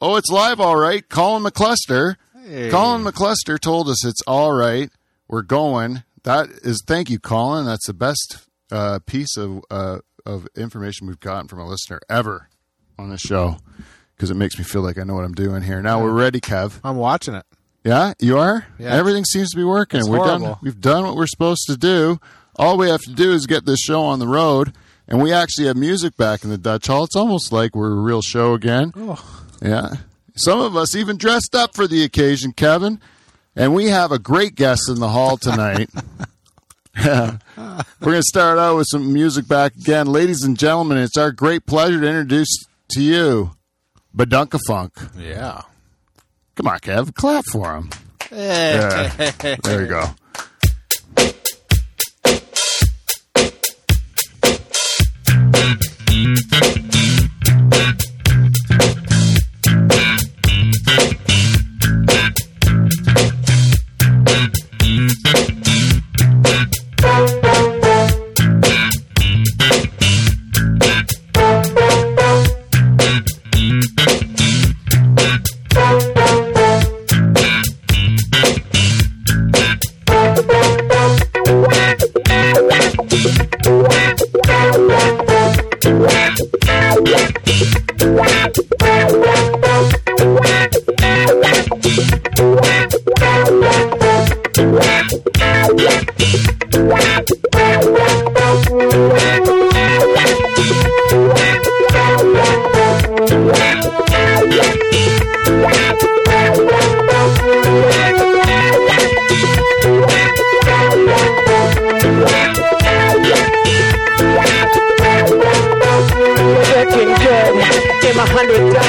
Oh, it's live, all right. Colin McCluster. Colin McCluster told us it's all right. We're going. That is, thank you, Colin. That's the best uh, piece of uh, of information we've gotten from a listener ever on this show because it makes me feel like I know what I'm doing here. Now we're ready, Kev. I'm watching it. Yeah, you are. Yeah. Everything seems to be working. It's We're done. We've done what we're supposed to do. All we have to do is get this show on the road, and we actually have music back in the Dutch Hall. It's almost like we're a real show again. Oh. Yeah. Some of us even dressed up for the occasion, Kevin. And we have a great guest in the hall tonight. Yeah. We're going to start out with some music back again. Ladies and gentlemen, it's our great pleasure to introduce to you Badunkafunk. Yeah. Come on, Kev. Clap for him. Yeah. There you go.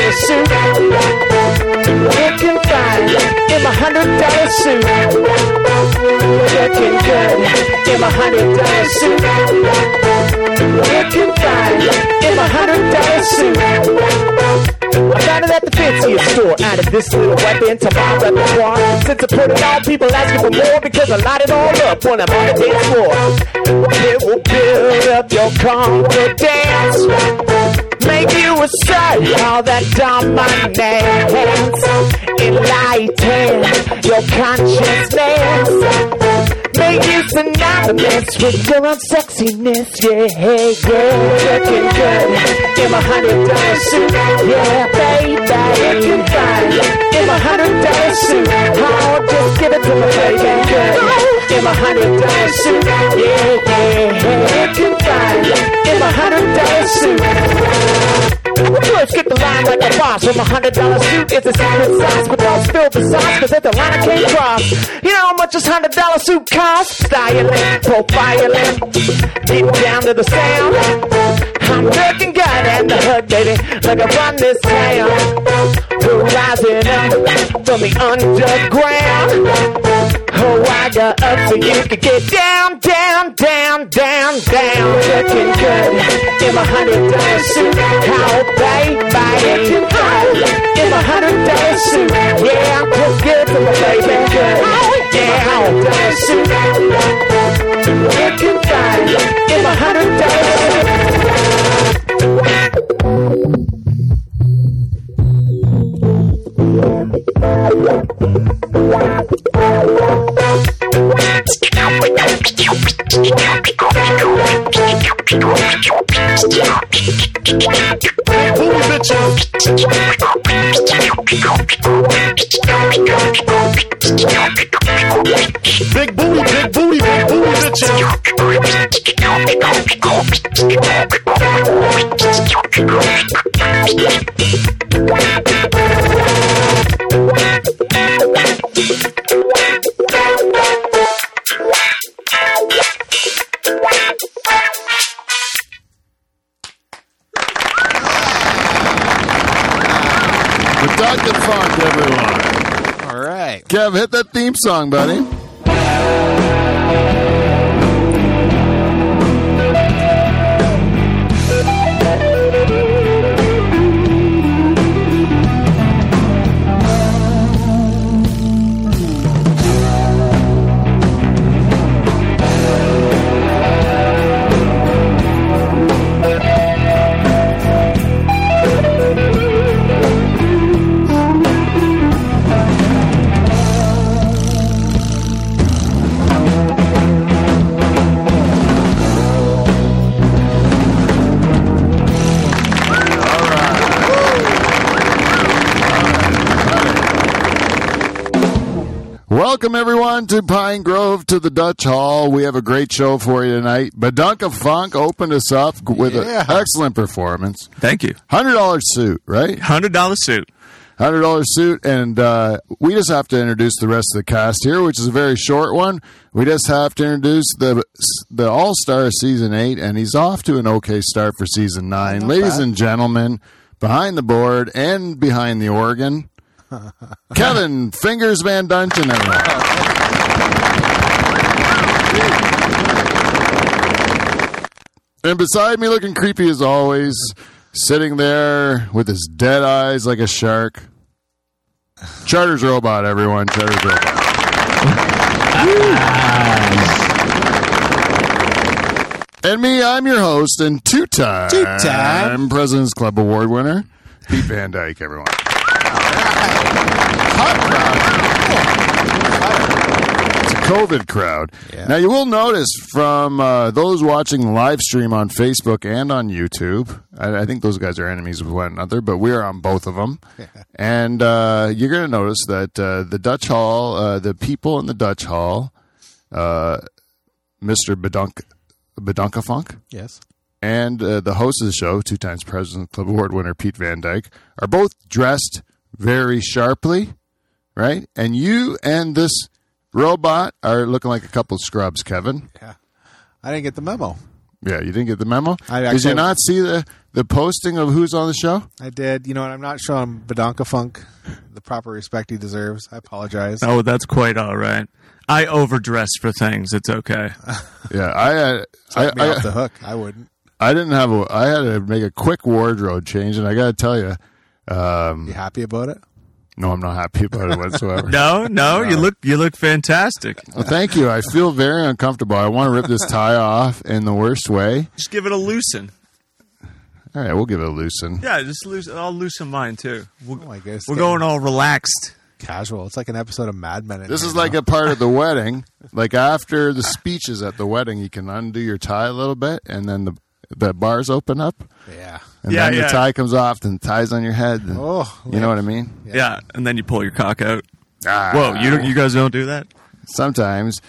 dollar suit. Looking fine in my hundred dollar suit. Looking good in my hundred dollar suit. Looking fine in my hundred dollar suit. I found it at the fanciest store. Added this little weapon to my repertoire. Since I put it on, people asking for more because I light it all up when I'm on the dance floor. It will build up your confidence. Make you assert all that dominance. Enlighten your consciousness. Make you synonymous with your own sexiness. Yeah, hey, girl. Looking good in my hundred dollar suit. Yeah, baby. Looking fine in my hundred dollar suit. Oh, just give it to me, baby. Good in my hundred dollar suit. Yeah, yeah. Looking fine in my hundred dollar suit. First, get the line like a boss with my hundred dollar suit. It's a secret sauce, but don't spill the sauce, cause it's the line I can't cross. You know how much this hundred dollar suit costs? Styling, profiling, get down to the sound. I'm looking good in the hood, baby, like I run this town. We're rising up from the underground. Oh, I got up so you could get down, down, down, down, down. Looking good in my hundred dollar suit. How baby, looking good in my hundred dollar suit. Yeah, I'm just good for my baby. Good. Yeah, hundred dollar suit. Looking fine in my hundred dollar suit. Big booty, big booty, big booty bitches. Hit that theme song, buddy. Everyone to Pine Grove to the Dutch Hall. We have a great show for you tonight. Badunkafunk opened us up with Yeah. an excellent performance. Thank you. Hundred dollar suit, right? Hundred dollar suit. Hundred dollar suit, and uh, we just have to introduce the rest of the cast here, which is a very short one. We just have to introduce the the All Star season eight, and he's off to an okay start for season nine. Ladies bad. and gentlemen, behind the board and behind the organ, Kevin Fingers Van. Everyone. And beside me, looking creepy as always, sitting there with his dead eyes like a shark. Charters robot, everyone. Charters robot. and me, I'm your host and two-time, Two-time. President's Club Award winner, Pete Van Dyke, everyone. It's a COVID crowd. Yeah. Now you will notice from uh, those watching the live stream on Facebook and on YouTube. I, I think those guys are enemies with one another, but we are on both of them. and uh, you're going to notice that uh, the Dutch Hall, uh, the people in the Dutch Hall, uh, Mr. Bedunk, Badunkafunk, Yes. and uh, the host of the show, two times President Club Award winner Pete Van Dyke, are both dressed very sharply, right? And you and this robot are looking like a couple of scrubs, Kevin. Yeah. I didn't get the memo. Yeah, you didn't get the memo. I Did you not see the the posting of who's on the show? I did. You know what? I'm not showing Badunkafunk the proper respect he deserves. I apologize. Oh, that's quite all right. I overdress for things. It's okay. Yeah, I uh, I, Let me off I, the hook. I wouldn't. I didn't have a. I had to make a quick wardrobe change, and I got to tell you, um, You happy about it? no, I'm not happy about it whatsoever. No, no, you look you look fantastic. Well, thank you. I feel very uncomfortable. I want to rip this tie off in the worst way. Just give it a loosen. All right, we'll give it a loosen. Yeah, just loosen. I'll loosen mine too. We're, Oh my goodness. we're going all relaxed. casual. It's like an episode of Mad Men. in This here is like a part of the wedding. Like after the speeches at the wedding, you can undo your tie a little bit, and then the the bars open up, yeah. and Yeah, then the tie comes off, and the tie's on your head. and- Oh, you know what I mean? Yeah. and then you pull your cock out. Ah, Whoa, you you guys don't do that? sometimes.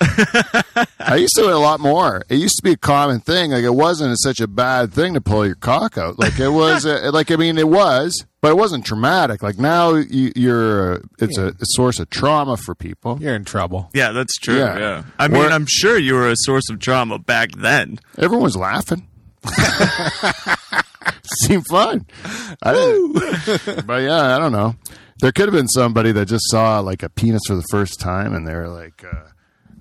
I used to do it a lot more. It used to be a common thing. Like it wasn't such a bad thing to pull your cock out. Like it was. uh, like I mean, it was, but it wasn't traumatic. Like now, you, you're. Uh, it's a, a source of trauma for people. You're in trouble. Yeah, that's true. Yeah. Yeah. I mean, We're- I'm sure you were a source of trauma back then. Everyone's laughing. Seemed fun. I didn't, but yeah, I don't know. There could have been somebody that just saw like a penis for the first time, and they're like, uh,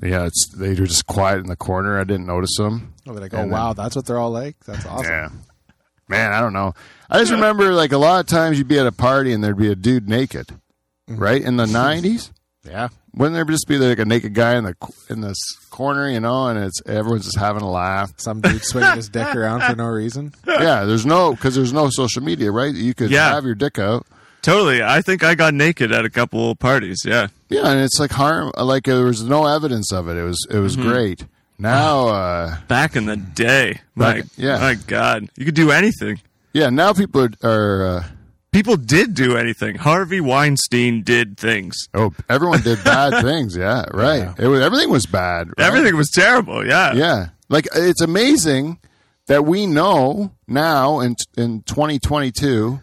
"Yeah, it's." They were just quiet in the corner. I didn't notice them. Oh, they're like, oh And wow, that's what they're all like. That's awesome. Yeah, man, I don't know. I just remember like a lot of times you'd be at a party and there'd be a dude naked, right in the '90s. Yeah. Wouldn't there just be like a naked guy in the in this corner, you know, and it's everyone's just having a laugh. Some dude swinging his dick around for no reason. yeah, there's no because there's no social media, right? You could Yeah. have your dick out. Totally. I think I got naked at a couple of parties. Yeah. Yeah, and it's like harm. Like there was no evidence of it. It was it was great. Now, uh, Back in the day. My, Back- yeah. my God. You could do anything. yeah, now people are. are uh, People did do anything. Harvey Weinstein did things. oh, everyone did bad things. Yeah, right. Yeah. It was everything was bad. right? Everything was terrible. Yeah. Yeah, like it's amazing that we know now in in 2022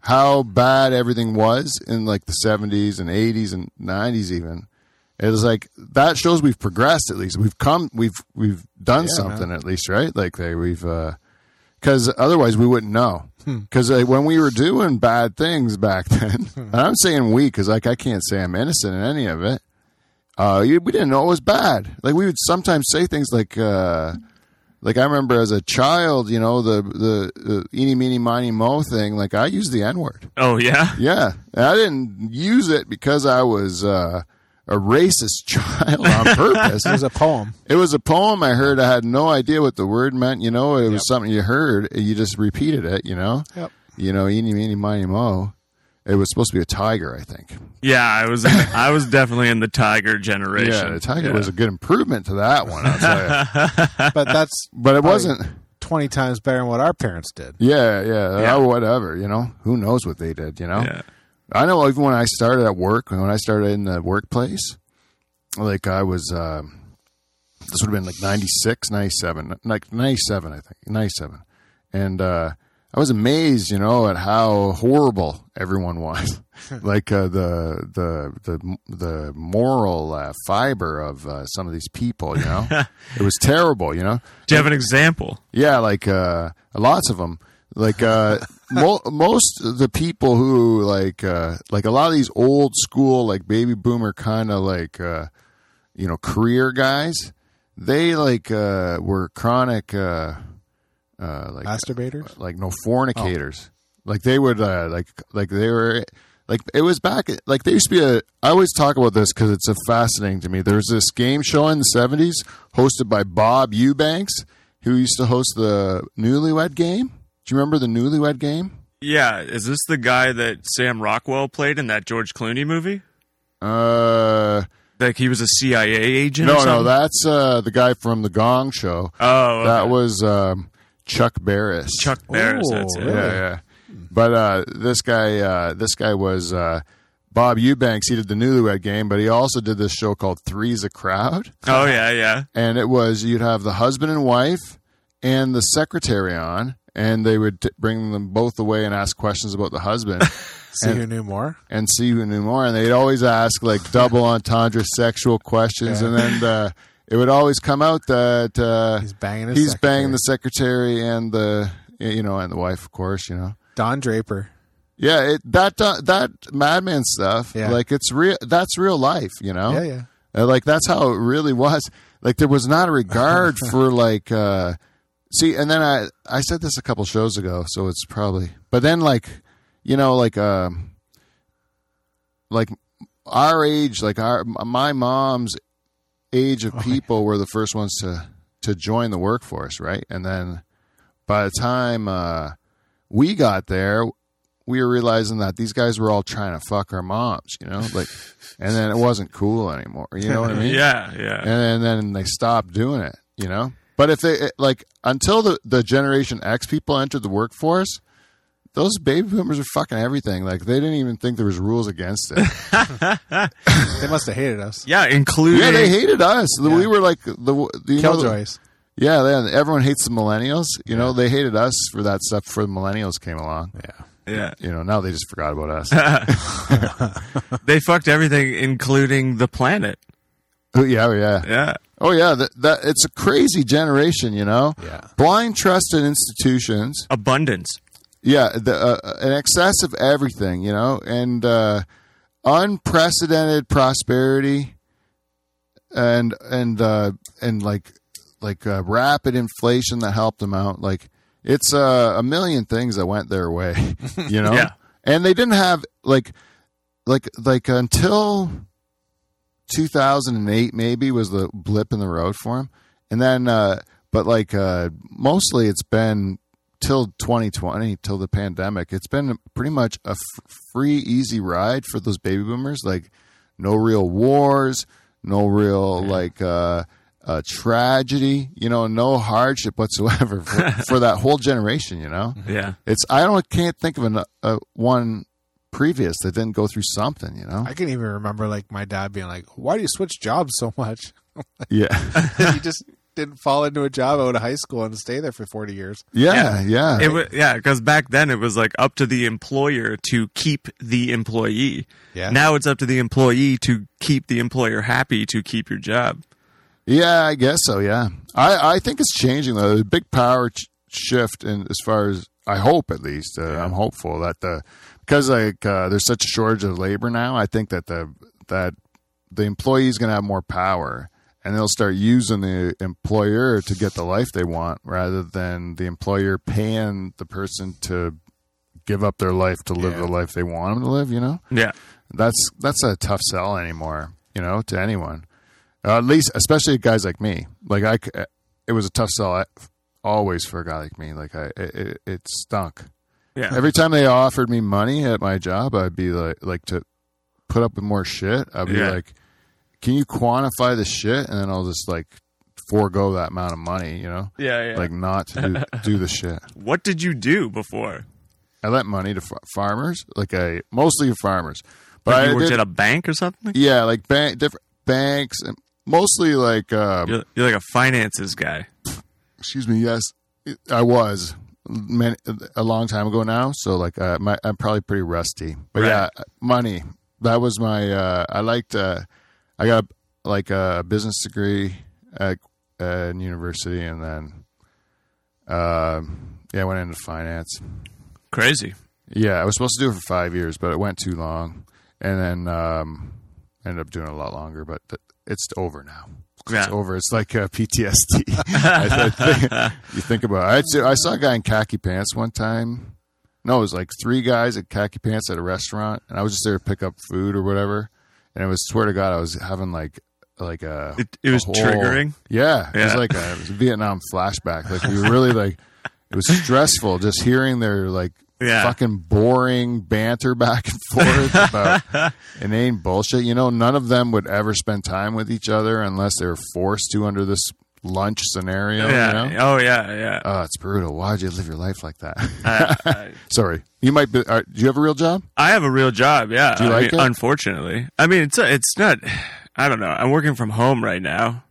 how bad everything was in like the 70s and 80s and 90s even. It was like that shows we've progressed at least. We've come we've we've done Yeah, something at least, right? Like they we've uh cuz otherwise we wouldn't know. Cuz uh, when we were doing bad things back then, and I'm saying we cuz like I can't say I'm innocent in any of it. Uh, you, we didn't know it was bad. Like we would sometimes say things like, uh, like I remember as a child, you know, the the, the eeny meeny miny mo thing. Like I used the n word. Oh, yeah. Yeah, and I didn't use it because I was uh, a racist child on purpose. It was a poem. It was a poem I heard. I had no idea what the word meant. You know, it was something you heard. You just repeated it. You know. Yep. You know, eeny meeny miny mo. It was supposed to be a tiger, I think. Yeah, I was I was definitely in the tiger generation. Yeah, the tiger Yeah. was a good improvement to that one. I'll tell you. But that's But it wasn't. 20 times better than what our parents did. Yeah, yeah, Yeah. uh, whatever. You know, who knows what they did? You know, Yeah. I know even when I started at work, when I started in the workplace, like I was. Um, this would have been like 96, 97, like 97, I think, 97. And uh, I was amazed, you know, at how horrible everyone was. like uh, the the the the moral uh, fiber of uh, some of these people, you know, it was terrible, you know. Do you have an example? Yeah, like uh, lots of them. Like uh, mo- most of the people who like uh, like a lot of these old school like baby boomer kind of like uh, you know career guys. They like uh, were chronic uh, uh, like Masturbators? like no fornicators. Like they would uh, like like they were like it was back like there used to be a. I always talk about this because it's a fascinating to me. There was this game show in the seventies hosted by Bob Eubanks, who used to host the Newlywed Game. Do you remember the Newlywed Game? Yeah, is this the guy that Sam Rockwell played in that George Clooney movie? Uh, Like he was a CIA agent? or no, no, that's uh, the guy from the Gong Show. Oh, That was um, Chuck Barris. Chuck Barris. Oh, that's it. really? Yeah, yeah. But uh, this guy, uh, this guy was uh, Bob Eubanks. He did the Newlywed Game, but he also did this show called Three's a Crowd, Oh yeah, yeah. and it was you'd have the husband and wife and the secretary on, and they would t- bring them both away and ask questions about the husband. See And- who knew more? and see who knew more. And they'd always ask like double entendre sexual questions, Yeah. and then uh, it would always come out that uh, He's banging he's secretary. banging the secretary and the you know and the wife, of course, you know. Don Draper. Yeah, it, that uh, that Mad Men stuff, Yeah. like it's real. That's real life, you know. Yeah, yeah. Uh, like that's how it really was. Like there was not a regard for like. uh See, and then I I said this a couple shows ago, so it's probably. But then like, you know, like um, like our age, like our my mom's age of people were the first ones to to join the workforce, right? And then by the time uh, we got there, we were realizing that these guys were all trying to fuck our moms, you know, like, and then it wasn't cool anymore. You know what I mean? Yeah, yeah. and, then they stopped doing it. You know, but if they like until the the Generation X people entered the workforce, those baby boomers are fucking everything. Like they didn't even think there was rules against it. They must have hated us. yeah, including yeah, they hated us. We were like the the you know, yeah, they, everyone hates the millennials. You know, they hated us for that stuff. before the millennials came along. Yeah. yeah. You know, now they just forgot about us. They fucked everything, including the planet. Oh, yeah, yeah. Yeah. Oh yeah, that, that it's a crazy generation. You know, Yeah. blind trust in institutions. Abundance. Yeah, the, uh, an excess of everything, you know, and uh, unprecedented prosperity, and and uh, and like like uh, rapid inflation that helped them out. Like it's uh, a million things that went their way, you know. Yeah. and they didn't have like like like until 2008 maybe was the blip in the road for them, and then uh, but like uh, mostly it's been till 2020 till the pandemic it's been pretty much a f- free easy ride for those baby boomers like no real wars no real like uh uh, tragedy, you know, no hardship whatsoever for, for that whole generation. You know, Yeah. it's I don't can't think of an, uh, one previous that didn't go through something. You know, I can even remember like my dad being like, "Why do you switch jobs so much?" yeah, he just didn't fall into a job out of high school and stay there for forty years. yeah, yeah. It was yeah, because back then it was like up to the employer to keep the employee. Yeah. Now it's up to the employee to keep the employer happy to keep your job. Yeah, I guess so. Yeah, I, I think it's changing though. There's a big power ch- shift in as far as I hope at least. Uh, I'm hopeful that the because like uh, there's such a shortage of labor now. I think that the that the employee is going to have more power, and they'll start using the employer to get the life they want, rather than the employer paying the person to give up their life to live Yeah. the life they want them to live. You know Yeah. that's that's a tough sell anymore. You know, to anyone, uh, at least especially guys like me. Like I, it was a tough sell I, always for a guy like me. Like I, it, it, it stunk. Yeah. Every time they offered me money at my job, I'd be like, like to put up with more shit. I'd be Yeah. like, can you quantify the shit, and then I'll just like forego that amount of money. You know, yeah, yeah. like not to do, do the shit. what did you do before? I lent money to f- farmers, like I mostly farmers, but Like I you worked did- at a bank or something? Yeah, like bank different banks and mostly like um, You're, you're like a finances guy. excuse me yes i was many, a long time ago now so like uh, my, i'm probably pretty rusty. But Right. yeah money. That was my uh, i liked uh, i got like a business degree at, at university and then um, yeah i went into finance. Crazy. yeah i was supposed to do it for five years but it went too long. And then um, ended up doing it a lot longer but th- it's over now Yeah. it's over. It's like uh, PTSD. I, I think, you think about it. I, I saw a guy in khaki pants one time. No, it was like three guys in khaki pants at a restaurant, and I was just there to pick up food or whatever. And it was swear to God, I was having like like a It, it was a whole- triggering. Yeah, it was like a, it was a Vietnam flashback. Like we were really like it was stressful just hearing their like Yeah. fucking boring banter back and forth about inane bullshit. You know, none of them would ever spend time with each other unless they were forced to under this lunch scenario. Yeah. You know? Oh yeah. Yeah. Oh, it's brutal. Why'd you live your life like that? I, I, Sorry. You might be. Uh, do you have a real job? I have a real job. Yeah. Do you I like mean, it? Unfortunately, I mean it's it's not. I don't know. I'm working from home right now,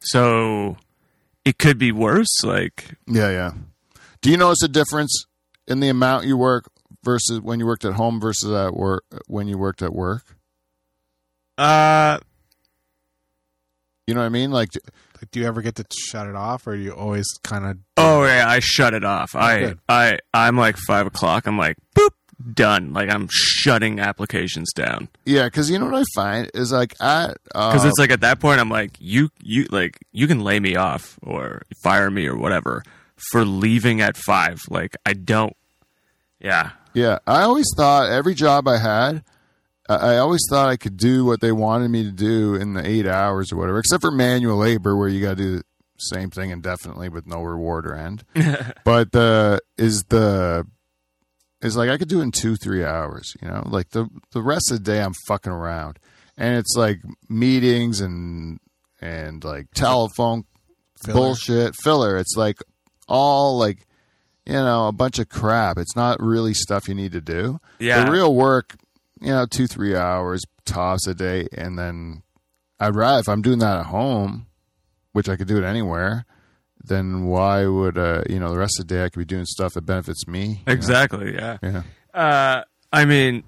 so it could be worse. Like Yeah, yeah. Do you notice a difference in the amount you work versus when you worked at home versus at work when you worked at work? uh You know what I mean? Like, Like, do you ever get to shut it off, or do you always kind of? oh yeah, I shut it off. I Good. I I'm like five o'clock. I'm like boop done. Like I'm shutting applications down yeah, because you know what I find is like I because uh, it's like at that point I'm like you you like you can lay me off or fire me or whatever for leaving at five. Like I don't. Yeah. Yeah, I always thought every job I had, I I always thought I could do what they wanted me to do in the eight hours or whatever, except for manual labor where you got to do the same thing indefinitely with no reward or end. but the is the is like I could do it in two three hours. You know, like the the rest of the day I'm fucking around, and it's like meetings and and like telephone Filler. bullshit filler. It's like all like you know a bunch of crap. It's not really stuff you need to do. Yeah. The real work, you know, two three hours tops a day, and then I'd rather if I'm doing that at home, which I could do it anywhere. Then why would uh you know the rest of the day I could be doing stuff that benefits me? you know? Exactly. Yeah. Yeah. Uh, I mean,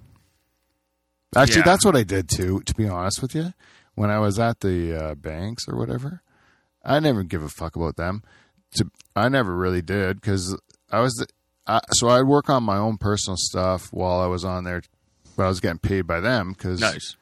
Actually, Yeah. that's what I did too. To be honest with you, when I was at the uh, banks or whatever, I never give a fuck about them. To I never really did because I was the, I, so I'd work on my own personal stuff while I was on there, but I was getting paid by them because nice.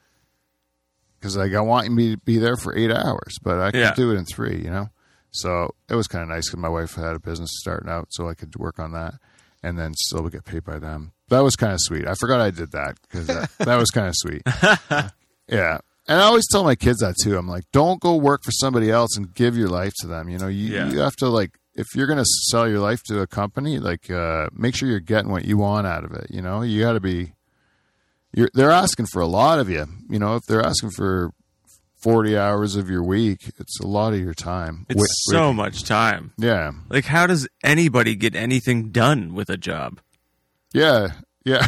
because like I want me to be there for eight hours, but I could Yeah. do it in three, you know. So it was kind of nice because my wife had a business starting out, so I could work on that and then still get paid by them. That was kind of sweet. I forgot I did that because that, that was kind of sweet. yeah, and I always tell my kids that too. I'm like, don't go work for somebody else and give your life to them. You know, you, Yeah. you have to like if you're gonna sell your life to a company, like uh, make sure you're getting what you want out of it. You know, you got to be. You're, they're asking for a lot of you. You know, if they're asking for 40 hours of your week, it's a lot of your time. It's Wait- so wait- much time. Yeah. Like, how does anybody get anything done with a job? Yeah. Yeah.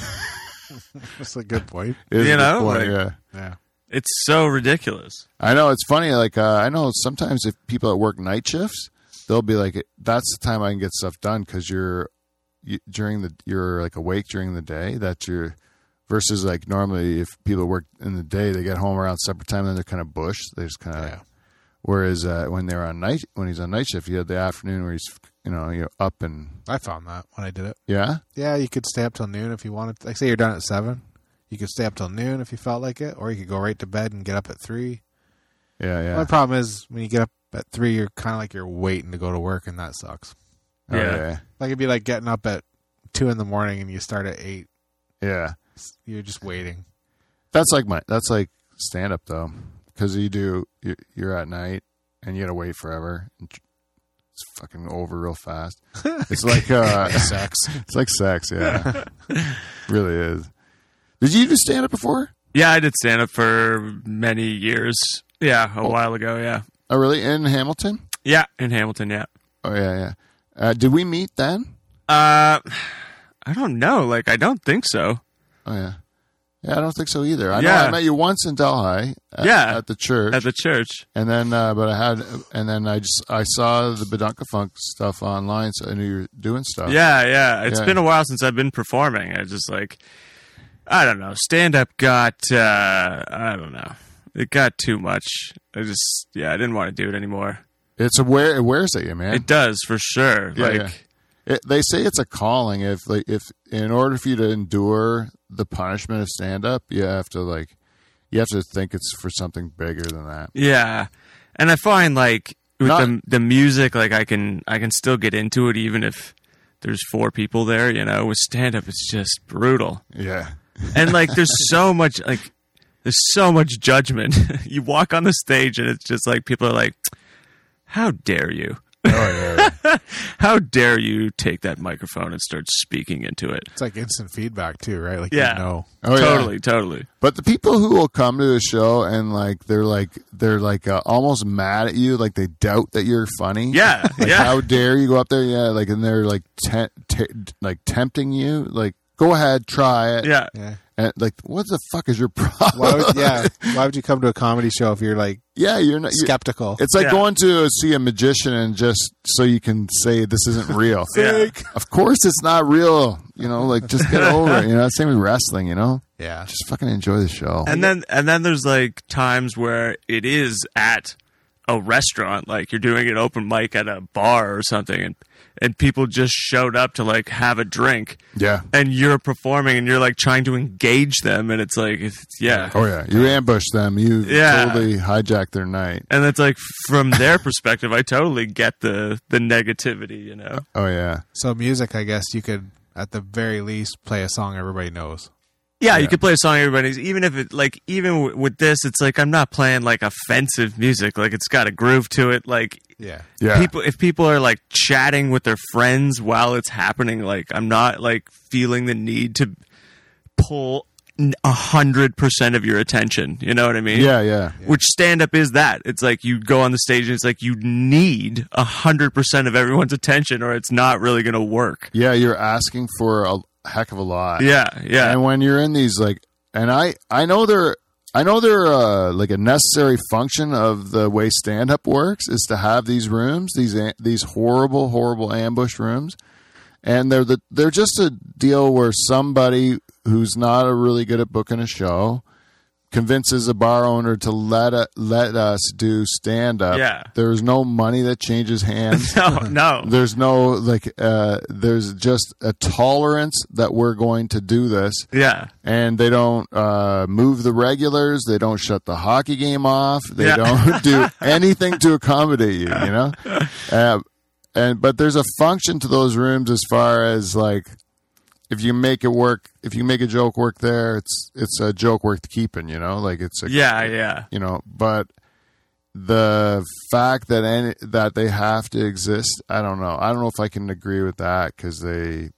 That's a good point. It is You know, point, like- yeah. Yeah. It's so ridiculous. I know it's funny. Like uh, I know sometimes if people that work night shifts, they'll be like, "That's the time I can get stuff done because you're you, during the you're like awake during the day. That you're versus like normally if people work in the day, they get home around supper time, then they're kind of bush. They're just kind of. Yeah. Whereas uh, when they're on night, when he's on night shift, you had the afternoon where he's you know you're up and I found that when I did it. yeah Yeah, you could stay up till noon if you wanted. Like, say you're done at seven, you could stay up till noon if you felt like it, or you could go right to bed and get up at three. yeah yeah My problem is when you get up at three, you're kind of like you're waiting to go to work, and that sucks. Yeah. yeah Like it'd be like getting up at two in the morning and you start at eight. yeah. You're just waiting. That's like my that's like stand up though, because you do you're, you're at night and you gotta wait forever. It's fucking over real fast. It's like uh, Sex. it's like sex. Yeah, really is. Did you do stand up before? Yeah, I did stand up for many years. Yeah, a Oh. while ago. Yeah. Oh, really? In Hamilton? Yeah, in Hamilton. Yeah. Oh yeah, yeah. Uh, did we meet then? Uh, I don't know. Like, I don't think so. Oh yeah, Yeah, I don't think so either. I know Yeah. I met you once in Delhi. At, Yeah. at the church. at the church. and then, uh, but I had, and then I just I saw the Badunkafunk stuff online, so I knew you were doing stuff. Yeah, yeah. It's Yeah. been a while since I've been performing. I just like, I don't know. Stand up got, uh, I don't know. It got too much. I just, yeah, I didn't want to do it anymore. it's a where it wears at you, man. It does for sure. Yeah, like, yeah. It, they say it's a calling. If like if in order for you to endure the punishment of stand up, you have to like you have to think it's for something bigger than that. Yeah, and I find like with Not- the the music, like I can I can still get into it even if there's four people there. You know, with stand up, it's just brutal, Yeah. and like there's so much like there's so much judgment. you walk on the stage, and it's just like people are like, "How dare you." Oh yeah. How dare you take that microphone and start speaking into it? It's like instant feedback too, right? Like Yeah. you know. Oh, yeah. totally, totally. But the people who will come to the show and like they're like they're like uh, almost mad at you, like they doubt that you're funny. Yeah, Like yeah. how dare you go up there? Yeah, like and they're like te- te- like tempting you. Like go ahead, try it. Yeah. Yeah. And like, what the fuck is your problem? Why would yeah? Why would you come to a comedy show if you're like yeah, you're not. You're, skeptical? It's like Yeah. going to see a magician and just so you can say this isn't real. Yeah. Of course, it's not real. You know, like just get over it. You know, same with wrestling. You know, yeah. just fucking enjoy the show. And then and then there's like times where it is at a restaurant, like you're doing an open mic at a bar or something, and and people just showed up to like have a drink, yeah. and you're performing, and you're like trying to engage them, and it's like, it's, yeah. Oh yeah, you ambush them. You Yeah. totally hijack their night. And it's like from their perspective, I totally get the the negativity, you know. Oh yeah, So music, I guess you could at the very least play a song everybody knows. Yeah, you could play a song everybody's even if it like even w- with this, it's like I'm not playing like offensive music. Like it's got a groove to it. Like Yeah. yeah. people if people are like chatting with their friends while it's happening like i'm not like feeling the need to pull a hundred percent of your attention you know what i mean yeah, yeah, which stand up is that it's like you go on the stage and it's like you need a hundred percent of everyone's attention or it's not really gonna work yeah. You're asking for a heck of a lot. yeah yeah And when you're in these like, and I I know they're I know they're uh, like a necessary function of the way stand up works is to have these rooms, these these horrible horrible ambush rooms, and they're the they're just a deal where somebody who's not a really good at booking a show convinces a bar owner to let a, let us do stand up. Yeah. There's no money that changes hands. no no There's no like uh there's just a tolerance that we're going to do this yeah and they don't uh move the regulars, they don't shut the hockey game off, they Yeah. don't do anything to accommodate you, you know? Uh, and but there's a function to those rooms as far as like if you make it work, if you make a joke work there, it's it's a joke worth keeping, you know? Like it's a yeah yeah. You know but the fact that any that they have to exist i don't know. I don't know if i can agree with that because they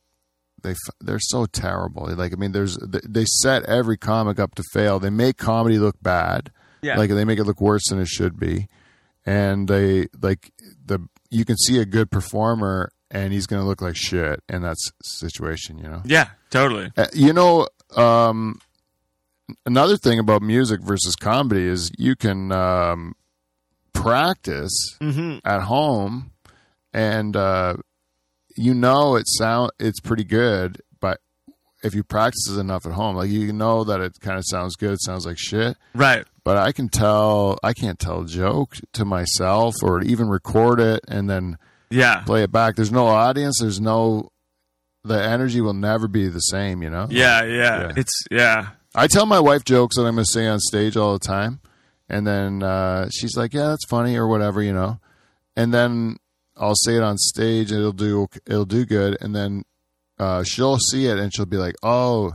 they they're so terrible. Like i mean there's they set every comic up to fail. They make comedy look bad. Yeah. like they make it look worse than it should be. And they like the you can see a good performer and he's going to look like shit in that s- situation you know yeah totally uh, you know, um, another thing about music versus comedy is you can um, practice mm-hmm. at home, and uh, you know it sound it's pretty good. But if you practice enough at home, like you know that it kind of sounds good, it sounds like shit. right But I can tell, I can't tell a joke to myself or even record it and then yeah play it back. There's no audience. There's no. The energy will never be the same, you know. yeah yeah Yeah. it's yeah I tell my wife jokes that I'm going to say on stage all the time, and then uh, she's like, "Yeah, that's funny" or whatever, you know. And then I'll say it on stage, and it'll do it'll do good, and then uh, she'll see it, and she'll be like, "Oh,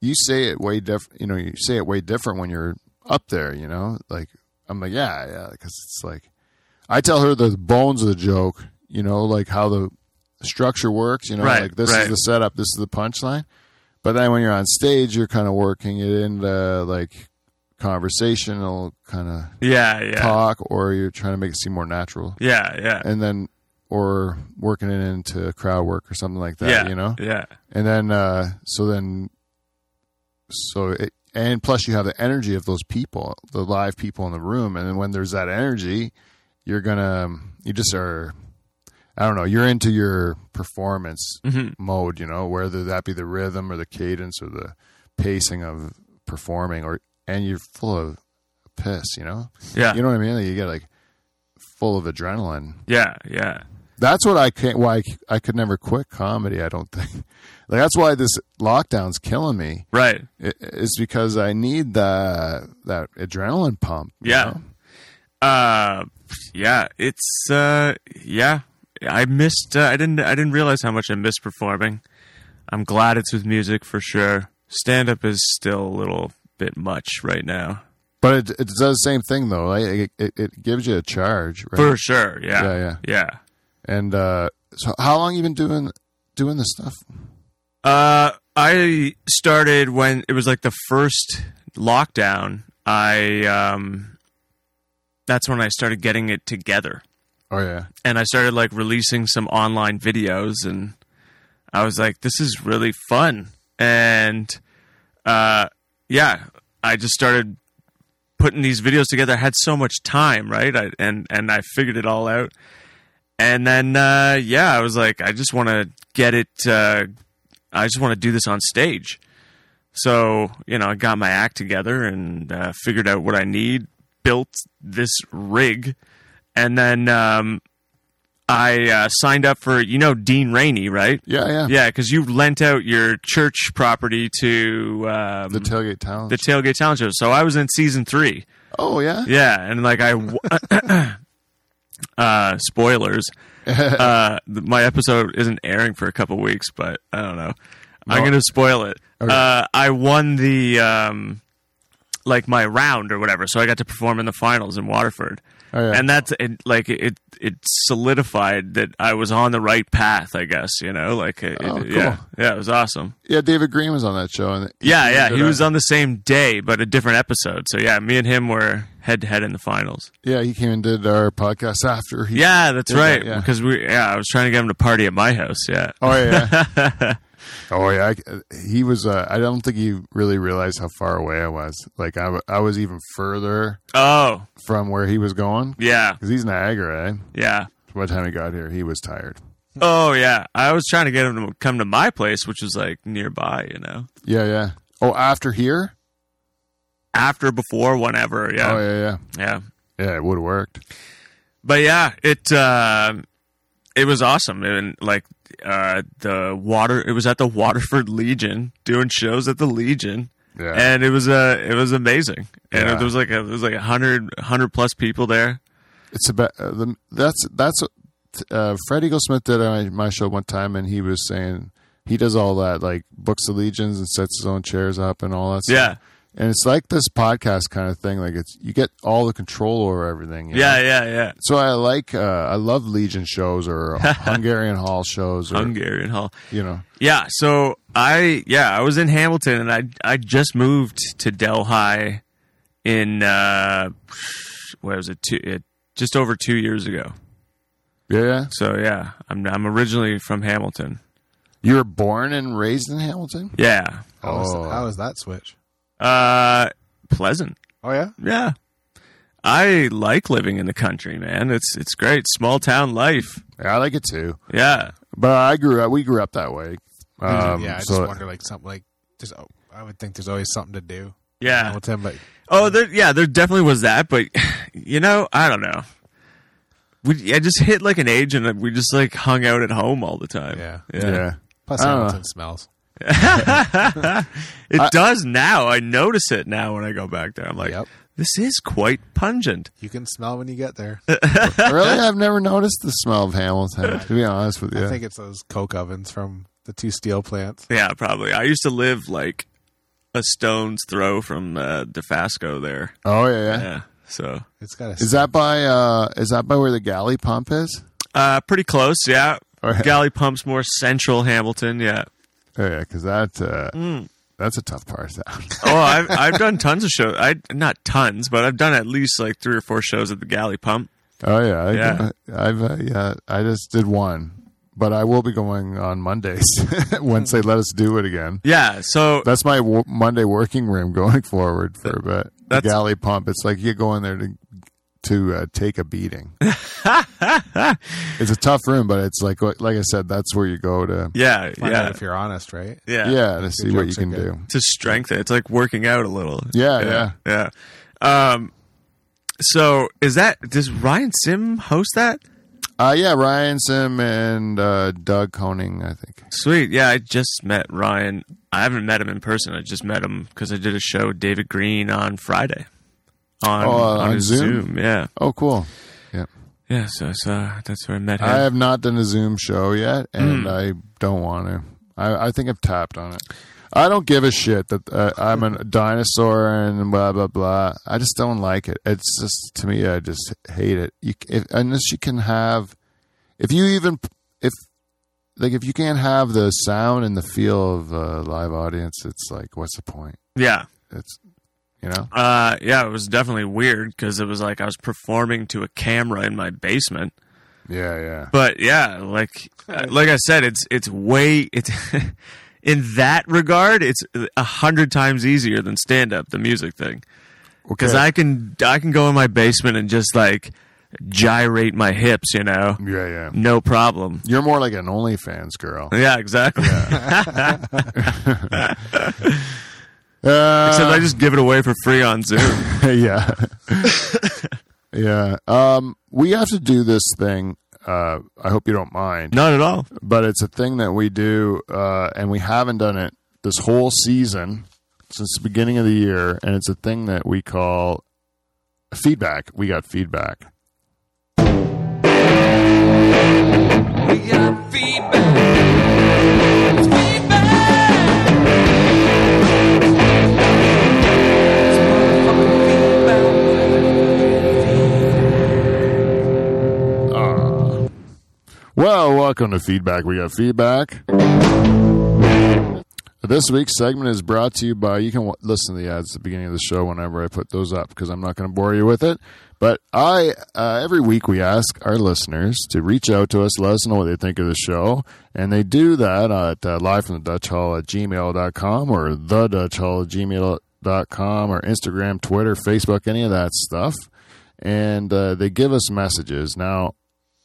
you say it way different. You know, you say it way different when you're up there. You know, like I'm like, yeah, yeah, because it's like I tell her the bones of the joke. You know, like how the structure works. You know, Right, like this right. is the setup, this is the punchline. But then when you're on stage, you're kind of working it into like conversational kind of yeah yeah talk, or you're trying to make it seem more natural, yeah yeah and then or working it into crowd work or something like that. yeah You know, yeah and then uh, so then so it, and plus you have the energy of those people, the live people in the room, and then when there's that energy, you're gonna you just are. I don't know. You're into your performance mode, you know, whether that be the rhythm or the cadence or the pacing of performing, or and you're full of piss, you know. Yeah. You know what I mean? Like you get like full of adrenaline. Yeah, yeah. That's what I can't. Why I could never quit comedy. I don't think. Like that's why this lockdown's killing me. Right. I- Is because I need that that adrenaline pump. you Yeah. know? Uh, yeah. It's uh, yeah. I missed. Uh, I didn't. I didn't realize how much I missed performing. I'm glad it's with music for sure. Stand up is still a little bit much right now. But it, it does the same thing though. It, it, it gives you a charge, right? For sure. Yeah. Yeah, yeah. Yeah. And uh, so, how long you been doing doing this stuff? Uh, I started when it was like the first lockdown. I um, that's when I started getting it together, Oh yeah, and I started like releasing some online videos, and I was like, this is really fun, and uh, yeah, I just started putting these videos together. I had so much time, right? I, and and I figured it all out. And then uh, yeah, I was like, I just want to get it. Uh, I just want to do this on stage. So you know, I got my act together and uh, figured out what I need, built this rig, and then um, I uh, signed up for you know Dean Rainey, right? yeah, yeah. Yeah, because you lent out your church property to um, The tailgate talent. the tailgate talent show. So I was in season three. oh yeah. Yeah, and like I, w- uh, spoilers. uh, my episode isn't airing for a couple weeks, but I don't know. I'm gonna spoil it. Okay. Uh, I won the um, like my round or whatever, so I got to perform in the finals in Waterford. Oh, yeah. And that's it, like it. It solidified that I was on the right path. I guess you know, like it, Oh, it- yeah, yeah, it was awesome. Yeah, David Green was on that show, and Yeah, yeah, he was on the same day, but a different episode. So yeah, me and him were head to head in the finals. Yeah, he came and did our podcast after. He, Yeah, that's right. that, yeah. Because we, yeah, I was trying to get him to party at my house. Yeah. Oh yeah. oh yeah. I, he was. Uh, I don't think he really realized how far away I was. Like I, I was even further Oh, from where he was going yeah, because he's Niagara. Eh? yeah. By the time he got here, he was tired. Oh, yeah. I was trying to get him to come to my place, which was like nearby. You know, Yeah, yeah. Oh, after here. after, before, whenever. Yeah, Oh yeah, yeah. yeah. Yeah, it would have worked. But yeah, it uh, it was awesome, and like uh, the water. It was at the Waterford Legion doing shows at the Legion. Yeah. and it was uh, it was amazing, and Yeah. there was like a, there was like a hundred hundred plus people there. It's about uh, the, that's that's uh, Fred Eaglesmith did on my, show one time, and he was saying he does all that like books of legions and sets his own chairs up and all that. Stuff. Yeah, and it's like this podcast kind of thing. Like it's you get all the control over everything. you yeah, know? yeah, yeah. So I like uh, I love Legion shows or Hungarian Hall shows or Hungarian Hall. you know Yeah, so I yeah I was in Hamilton and I I just moved to Delhi in uh what was it two it, just over two years ago. yeah, yeah. So yeah, I'm I'm originally from Hamilton. You were born and raised in Hamilton. Yeah, How, was, Oh. how was that switch? Uh, pleasant. Oh yeah, Yeah, I like living in the country, man. It's it's great, small town life. Yeah, I like it too. Yeah, But I grew up. We grew up that way. Um, yeah. I so just wonder like something like just. Oh, I would think there's always something to do. yeah. Hamilton, but Oh, there, yeah, there definitely was that, but you know, I don't know. We, I just hit like an age, and we just like hung out at home all the time. Yeah. yeah. yeah. plus I don't know. Hamilton smells. It does now. I notice it now when I go back there. I'm like, Yep. this is quite pungent. You can smell when you get there. really, I've never noticed the smell of Hamilton. To be honest with you, I think it's those coke ovens from the two steel plants. Yeah, probably. I used to live like a stone's throw from uh, Dofasco there. oh yeah, yeah. Yeah, so It's got a Is that by uh is that by where the galley pump is? uh, pretty close. Yeah, Oh, yeah. Galley Pump's more central Hamilton. Yeah. Oh yeah, because that uh, Mm. that's a tough part of town. oh, I've I've done tons of shows. I not tons, but I've done at least like three or four shows at the Galley Pump. oh yeah, I, Yeah. I've uh, yeah, I just did one, but I will be going on Mondays once they let us do it again. Yeah. So That's my w- Monday working room going forward for a bit. The galley pump. It's like you go in there to to uh, take a beating. it's a tough room, but it's like like I said, that's where you go to yeah, Find yeah, out if you're honest, right? yeah, yeah to see what you can do. To strengthen. It's like working out a little. Yeah, yeah, yeah. Um. So is that does Ryan Sim host that? Uh, yeah, Ryan Sim and uh, Doug Coning, I think. Sweet. Yeah, I just met Ryan. I haven't met him in person. I just met him because I did a show with David Green on Friday. On, Oh, uh, on his Zoom? Yeah. Oh, cool. Yeah. Yeah. So, so that's where I met him. I have not done a Zoom show yet, and Hmm. I don't want to. I, I think I've tapped on it. I don't give a shit that uh, I'm a dinosaur and blah blah blah. I just don't like it. It's just to me, I just hate it. You, if, unless you can have, if you even if like if you can't have the sound and the feel of a live audience, it's like what's the point? yeah. It's you know. Uh, yeah, it was definitely weird because it was like I was performing to a camera in my basement. Yeah, yeah. But yeah, like like I said, it's it's way it's in that regard, it's a hundred times easier than stand up, the music thing, because Okay. I can I can go in my basement and just like gyrate my hips, you know, Yeah, yeah. no problem. You're more like an OnlyFans girl. Yeah, exactly. Uh, Except I just give it away for free on Zoom. yeah. yeah. Um, we have to do this thing. Uh, I hope you don't mind, Not at all. but it's a thing that we do, uh, and we haven't done it this whole season since the beginning of the year, and it's a thing that we call feedback. We got feedback. We got feedback. Well, welcome to feedback. We got feedback. This week's segment is brought to you by. You can listen to the ads at the beginning of the show whenever I put those up because I'm not going to bore you with it. But I uh, every week we ask our listeners to reach out to us, let us know what they think of the show, and they do that at uh, live from the Dutch Hall at gmail.com or the at gmail.com or Instagram, Twitter, Facebook, any of that stuff. And uh, they give us messages. Now,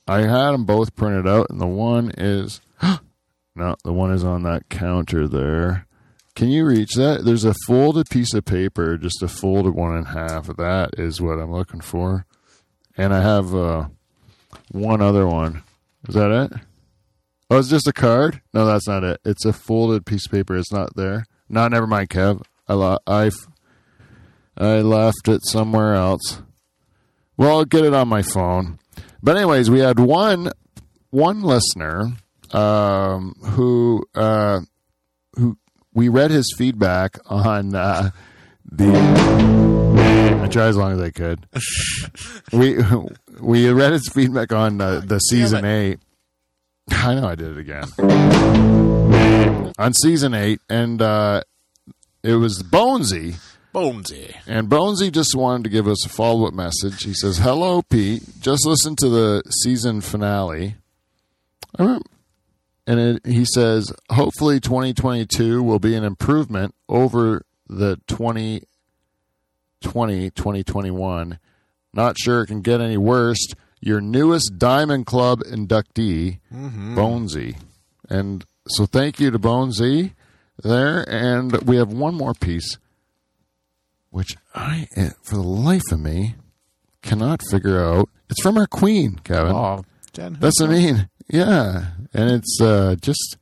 I had them both printed out, and the one is no, the one is on that counter there. Can you reach that? There's a folded piece of paper, just a folded one in half. That is what I'm looking for. And I have uh, one other one. Is that it? Oh, it's just a card? No, that's not it. It's a folded piece of paper. It's not there. No, never mind, Kev. I lo- I I left it somewhere else. Well, I'll get it on my phone. But anyways, we had one one listener um, who uh, who we read his feedback on uh, the. I tried as long as I could. we we read his feedback on uh, the season eight. I know I did it again on season eight, and uh, it was Bonesy. Bonesy. And Bonesy just wanted to give us a follow up message. He says, Hello, Pete. Just listen to the season finale. And it, he says, Hopefully 2022 will be an improvement over the 2020 2021. Not sure it can get any worse. Your newest Diamond Club inductee, mm-hmm. Bonesy. And so thank you to Bonesy there. And we have one more piece which I, eh, for the life of me, cannot figure out. It's from our queen, Kevin. Oh, Jen. That's what I mean. Yeah, and it's uh, just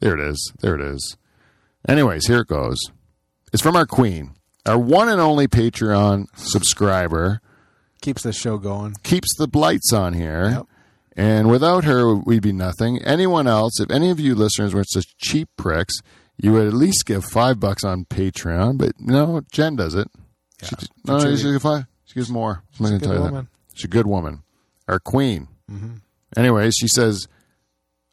there. It is. There it is. Anyways, here it goes. It's from our queen, our one and only Patreon subscriber. keeps the show going. Keeps the blights on here. Yep. And without her, we'd be nothing. Anyone else, if any of you listeners were such cheap pricks, you would at least give five bucks on Patreon. But no, Jen does it. She, no, no, she gives five. She gives more. I'm a gonna good tell you woman. that. She's a good woman. Our queen. Anyways, she says,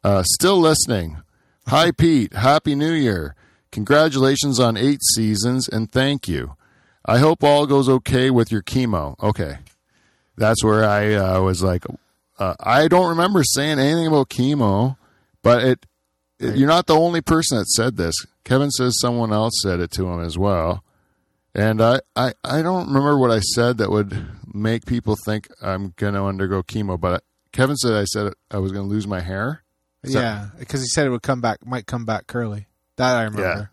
uh, still listening. Hi, Pete. Happy New Year. Congratulations on eight seasons and thank you. I hope all goes okay with your chemo. Okay. That's where I uh, was like, uh, I don't remember saying anything about chemo, but it, it- you're not the only person that said this. Kevin says someone else said it to him as well. And I, I, I don't remember what I said that would make people think I'm going to undergo chemo, but Kevin said I said I was going to lose my hair. So- yeah, because he said it would come back, might come back curly. That I remember.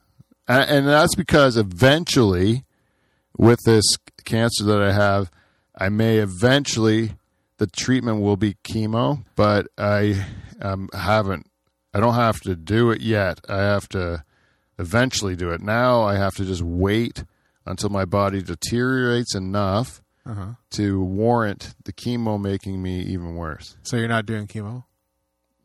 And, and that's because eventually, with this cancer that I have, I may eventually, the treatment will be chemo, but I um, haven't, I don't have to do it yet. I have to eventually do it. Now I have to just wait until my body deteriorates enough Uh-huh. to warrant the chemo making me even worse. So you're not doing chemo?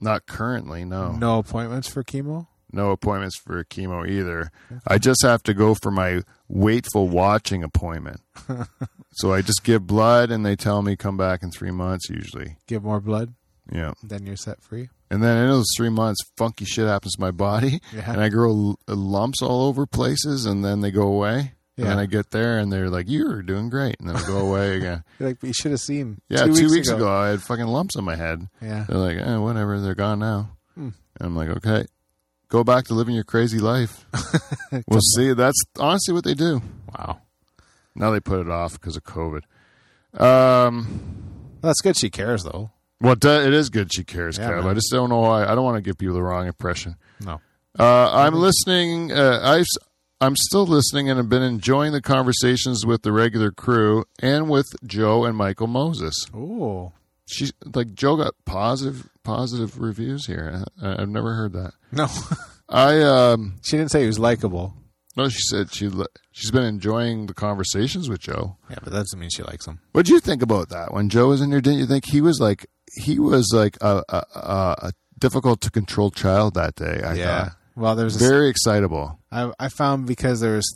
Not currently, no. No appointments for chemo? no appointments for chemo either. I just have to go for my waitful watching appointment. so I just give blood and they tell me come back in three months usually. Give more blood, Yeah. then you're set free. And then in those three months, funky shit happens to my body Yeah. and I grow l- lumps all over places and then they go away. And. I get there and they're like, you're doing great. And then they go away again. You're like, but you should have seen. Yeah. two, Two, weeks, ago. I had fucking lumps on my head. Yeah. They're like, eh, whatever. They're gone now. Hmm. And I'm like, okay, go back to living your crazy life. we'll see. That's honestly what they do. Wow. Now they put it off because of COVID. Um, Well, that's good. She cares though. Well, it it is good she cares, Yeah, Kev. I just don't know why. I don't want to give people the wrong impression. No. Uh, I'm listening. Uh, I've, I'm still listening and have been enjoying the conversations with the regular crew and with Joe and Michael Moses. Ooh. She's like Joe got positive positive reviews here. I, I've never heard that. No. I um she didn't say he was likable. no, she said she she's been enjoying the conversations with Joe. Yeah, but that doesn't mean she likes him. What do you think about that when Joe was in here? Didn't you think he was like he was like a a, a, a difficult to control child that day? I yeah. thought Well, there's a, very excitable. I, I found because there's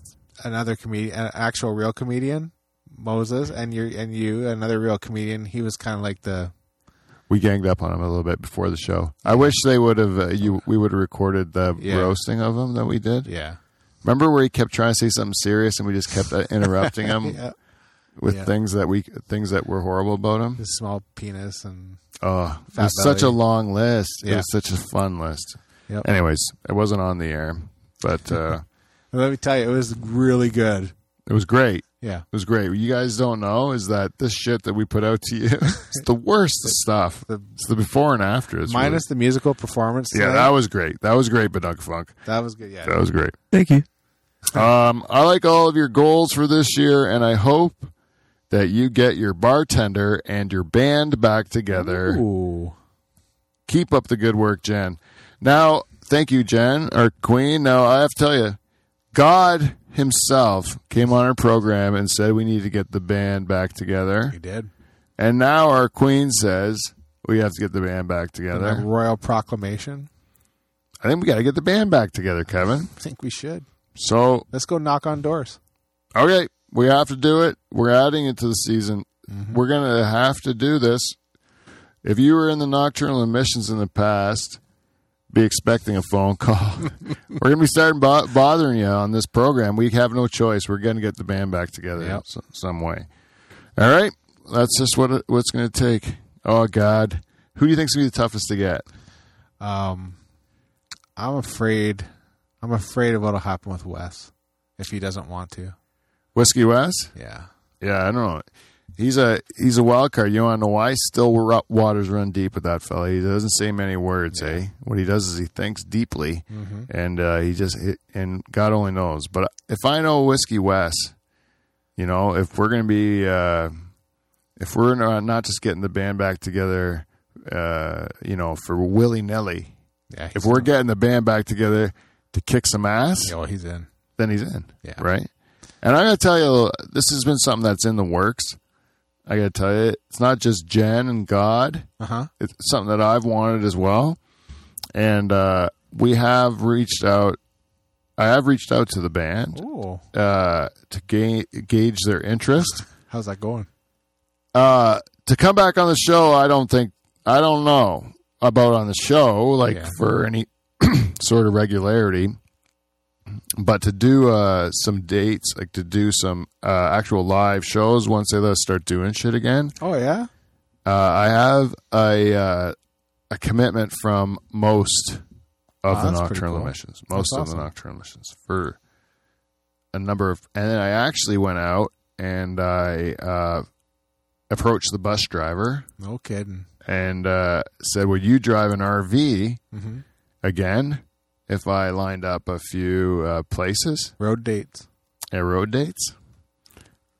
another comedian, an actual real comedian, Moses, and you and you, another real comedian. He was kind of like the We ganged up on him a little bit before the show. I wish they would have uh, you we would have recorded the Yeah. roasting of him that we did. yeah. Remember where he kept trying to say something serious and we just kept uh, interrupting him yeah. With Yeah. things that we things that were horrible about him. His small penis and Oh, it Fat was such a long list. It Yeah. was such a fun list. Yep. Anyways, it wasn't on the air, but uh, let me tell you, it was really good. it was great. Yeah. It was great. What you guys don't know is that this shit that we put out to you it's the worst stuff. The- It's the before and after. It's Minus the musical performance. yeah, today. that was great. That was great, Badunk Funk. that was good. Yeah. That was great. Thank you. Um, I like all of your goals for this year, and I hope that you get your bartender and your band back together. Ooh. Keep up the good work, Jen. Now, thank you, Jen, our queen. Now, I have to tell you, God Himself came on our program and said we need to get the band back together. He did. And now our queen says we have to get the band back The together. royal proclamation. I think we got to get the band back together, Kevin. I think we should. So, Let's go knock on doors. okay, we have to do it. We're adding it to the season. We're going to have to do this. If you were in the nocturnal emissions in the past, be expecting a phone call. We're going to be starting bo- bothering you on this program. We have no choice. We're going to get the band back together Yep. some, some way. All right, that's just what it, what's going to take. Oh God, who do you think's going to be the toughest to get? Um, I'm afraid. I'm afraid of what'll happen with Wes if he doesn't want to. Whiskey Wes? Yeah. Yeah, I don't know. He's a he's a wild card. You want to know why? Still, waters run deep with that fella. He doesn't say many words. Eh? What he does is he thinks deeply, and uh, he just and God only knows. But if I know Whiskey Wes, you know, if we're gonna be, uh, if we're not not just getting the band back together, uh, you know, for willy nilly. Yeah. If we're getting the band back together to kick some ass, oh, he's in. then he's in. Yeah. Right. And I got to tell you, this has been something that's in the works. I got to tell you, it's not just Jen and God. Uh huh. It's something that I've wanted as well. And uh, we have reached out. I have reached out to the band uh, to ga- gauge their interest. How's that going? Uh, to come back on the show, I don't think I don't know about on the show, like Yeah. for any sort of regularity. But to do uh, some dates, like to do some uh, actual live shows once they let us start doing shit again, Oh yeah. Uh, I have a uh, a commitment from most of Oh, the that's pretty nocturnal cool. emissions. Most of the nocturnal emissions for a number of, and then I actually went out and I uh, approached the bus driver No kidding. and uh, said, "Would you drive an RV Mm-hmm. again if I lined up a few uh, places Road dates. and road dates?"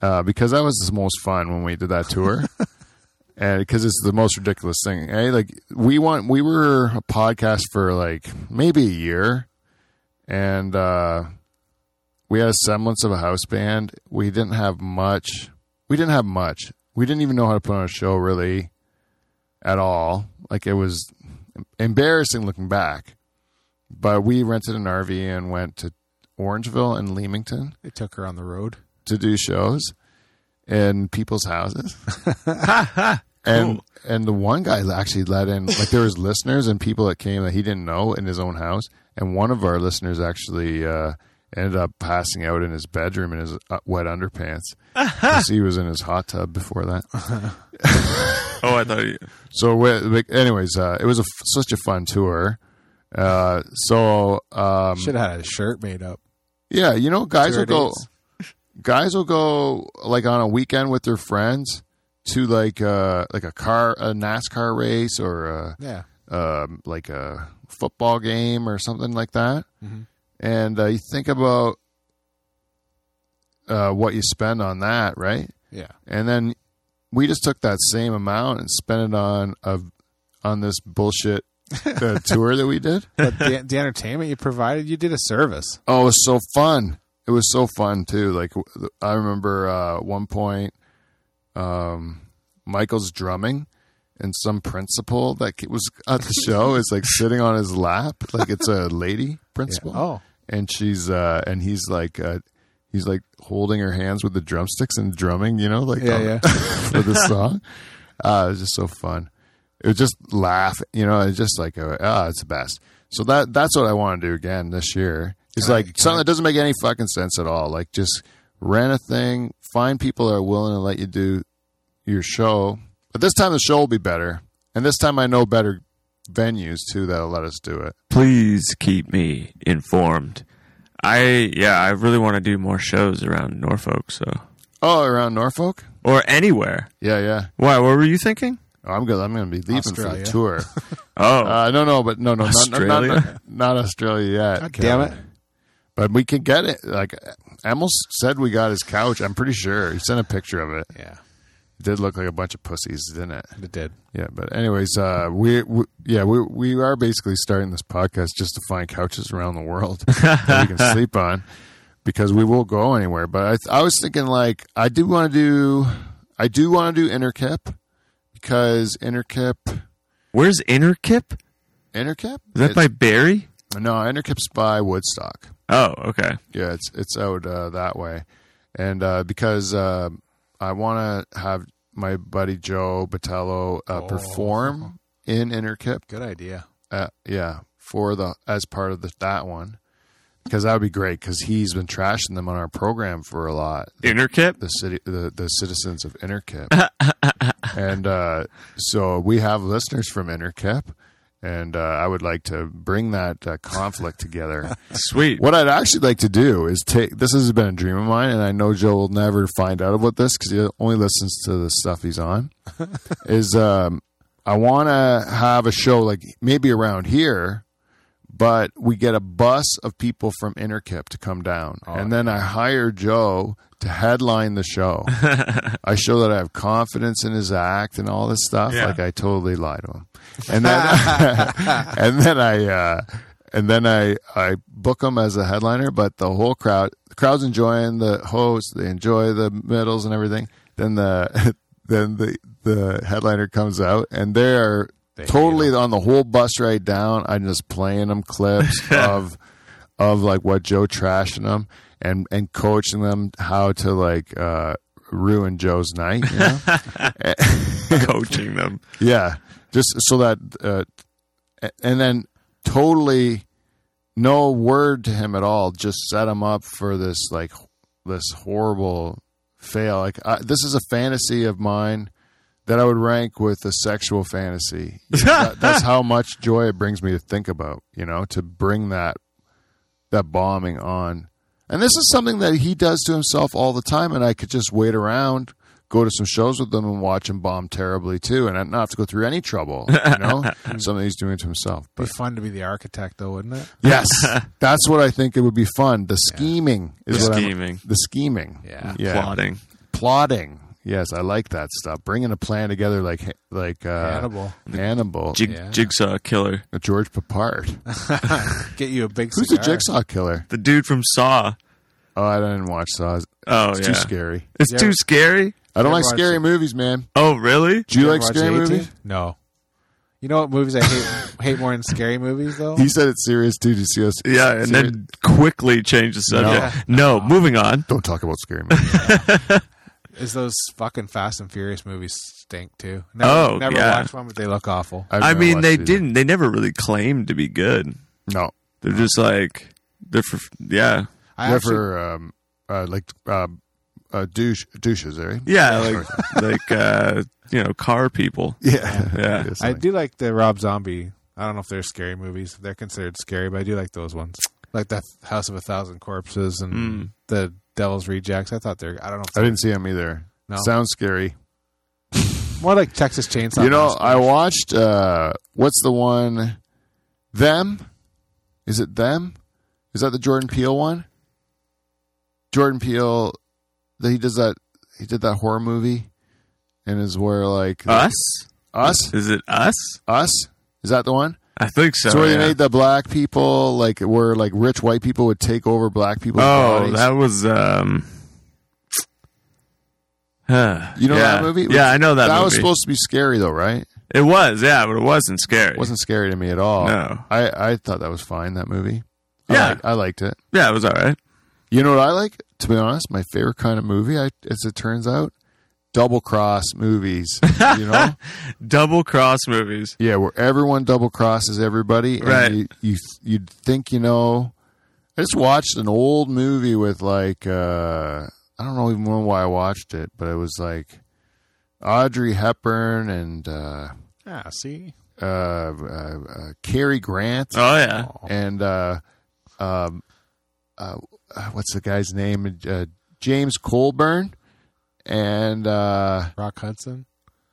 Uh, because that was the most fun when we did that tour. And because it's the most ridiculous thing, eh? Like we want, we were a podcast for like maybe a year, and uh, we had a semblance of a house band. We didn't have much. We didn't have much. We didn't even know how to put on a show really, at all. Like it was embarrassing looking back. But we rented an RV and went to Orangeville and Leamington It took her on the road. to do shows in people's houses. and and the one guy actually let in like there was listeners and people that came that he didn't know in his own house. And one of our listeners actually uh, ended up passing out in his bedroom in his uh, wet underpants because he was in his hot tub before that. Oh, I thought you. So, we- like, anyways, uh, it was a f such a fun tour. Uh, so, um, Should have had a shirt made up. yeah, you know, guys will go. Guys will go like on a weekend with their friends to like uh like a car a NASCAR race or a, Yeah. um like a football game or something like that. Mhm. And uh, you think about uh, what you spend on that, right? Yeah. And then we just took that same amount and spent it on a on this bullshit uh, tour that we did. But the, the entertainment you provided, you did a service. Oh, it was so fun. It was so fun too. Like I remember uh, one point, um, Michael's drumming, and some principal that was at the show is like sitting on his lap, like it's a lady principal. Oh. and she's uh, and he's like uh, he's like holding her hands with the drumsticks and drumming. You know, like Yeah, yeah. for the song. Uh, it was just so fun. It was just laugh, you know. It's just like ah, it's the best. So that that's what I want to do again this year. It's Can I- like something I- that doesn't make any fucking sense at all. Like just rent a thing, find people that are willing to let you do your show. But this time the show will be better, and this time I know better venues too that'll let us do it. Please keep me informed. I yeah, I really want to do more shows around Norfolk, so Oh, around Norfolk? or anywhere. Yeah, yeah. Why? What were you thinking? Oh, I'm good. I'm going to be leaving for Australia. the tour. Oh, Uh, no, no, but no, no, not, not, not, Australia? not Australia yet. God damn it. But we can get it. Like Emil said, we got his couch. I'm pretty sure he sent a picture of it. Yeah. It did look like a bunch of pussies, didn't it? It did. Yeah. But anyways, uh, we, we yeah we we are basically starting this podcast just to find couches around the world that we can sleep on because we will go anywhere. But I I was thinking like I do want to do I do want to do Innerkip because Innerkip where's Innerkip? Innerkip Is that by Barrie? no Innerkip's by Woodstock. Oh, okay. Yeah, it's it's out uh, that way, and uh, because uh, I want to have my buddy Joe Batello uh, Oh. perform in Innerkip. Good idea. Uh, yeah, for the as part of the, that one, because that would be great. Because he's been trashing them on our program for a lot. Innerkip? The city, the, the citizens of Innerkip, and uh, so we have listeners from Innerkip, and uh, I would like to bring that uh, conflict together. Sweet. What I'd actually like to do is take this has been a dream of mine, and I know Joe will never find out about this because he only listens to the stuff he's on. is um, I want to have a show like maybe around here, but we get a bus of people from Innerkip to come down, and then I hire Joe to headline the show. I show that I have confidence in his act and all this stuff. Yeah. Like I totally lie to him, and then and then I uh, and then I I book him as a headliner. But the whole crowd, the crowd's enjoying the host. They enjoy the middles and everything. Then the then the the headliner comes out, and they are They totally on the whole bus ride down. I'm just playing them clips of of like what Joe trashing them and and coaching them how to like uh ruin Joe's night. You know? Coaching them. Yeah, just so that, uh, and then totally no word to him at all. Just set him up for this like this horrible fail. Like I, this is a fantasy of mine that I would rank with a sexual fantasy. You know, that- that's how much joy it brings me to think about. You know, to bring that that bombing on, and this is something that he does to himself all the time. And I could just wait around, go to some shows with him, and watch him bomb terribly too, and I not have to go through any trouble. You know, something he's doing to himself. Be But fun to be the architect, though, wouldn't it? yes, that's what I think it would be fun. The scheming is The what I'm- scheming. the scheming. Yeah. yeah Plotting. plotting. Yes, I like that stuff. Bringing a plan together like like uh, Hannibal. Hannibal, Jig, Yeah. Jigsaw killer. George Peppard. Get you a big Who's the. Jigsaw killer? The dude from Saw. Oh, I didn't watch Saw. It's Oh, too yeah. Too scary. It's You too scary. I don't like scary watch movies, man. Oh, really? Do you ever like scary 18? movies? No. You know what movies I hate hate more than scary movies though? He said it's serious too. Did you see us? Yeah, and serious- then quickly change the subject. No, moving on. don't talk about scary movies. Is those fucking Fast and Furious movies stink too? Never, Oh, never yeah. watched one, but they look awful. I've I mean, they either. didn't. They never really claimed to be good. No, They're just like they're for yeah, I they're actually, for um, uh, like um, uh, douche douches, eh? yeah, like like uh, you know, car people. Yeah, Yeah. Yes, I do like the Rob Zombie. I don't know if they're scary movies. They're considered scary, but I do like those ones. Like the House of a Thousand Corpses and Mm. the Devil's Rejects. I thought they're. I don't know. If I didn't see him either. No. Sounds scary. more like Texas Chainsaw. you know, I watched. Uh, what's the one? Them? Is it them? Is that the Jordan Peele one? Jordan Peele, that he does that. He did that horror movie, and is where like Us? us, Is it us? us. Is that the one? I think so. So where yeah. they made the black people like where like rich white people would take over black people. oh, bodies. that was um. you know yeah. that movie? Yeah, I know that. That movie. was supposed to be scary though, right? It was, yeah, but it wasn't scary. It wasn't scary to me at all. No. I I thought that was fine. That movie. I Yeah. liked- I liked it. Yeah, it was all right. You know what I like? To be honest, my favorite kind of movie, I, as it turns out, double cross movies. You know, Double cross movies. yeah, where everyone double crosses everybody, and Right. you, you you'd think you know. I just watched an old movie with like uh I don't know even why I watched it, but it was like Audrey Hepburn and uh, Ah, see, uh, uh, uh, Cary Grant Oh yeah. and uh, um, uh, uh, what's the guy's name? Uh, James Coburn and uh, Rock Hudson.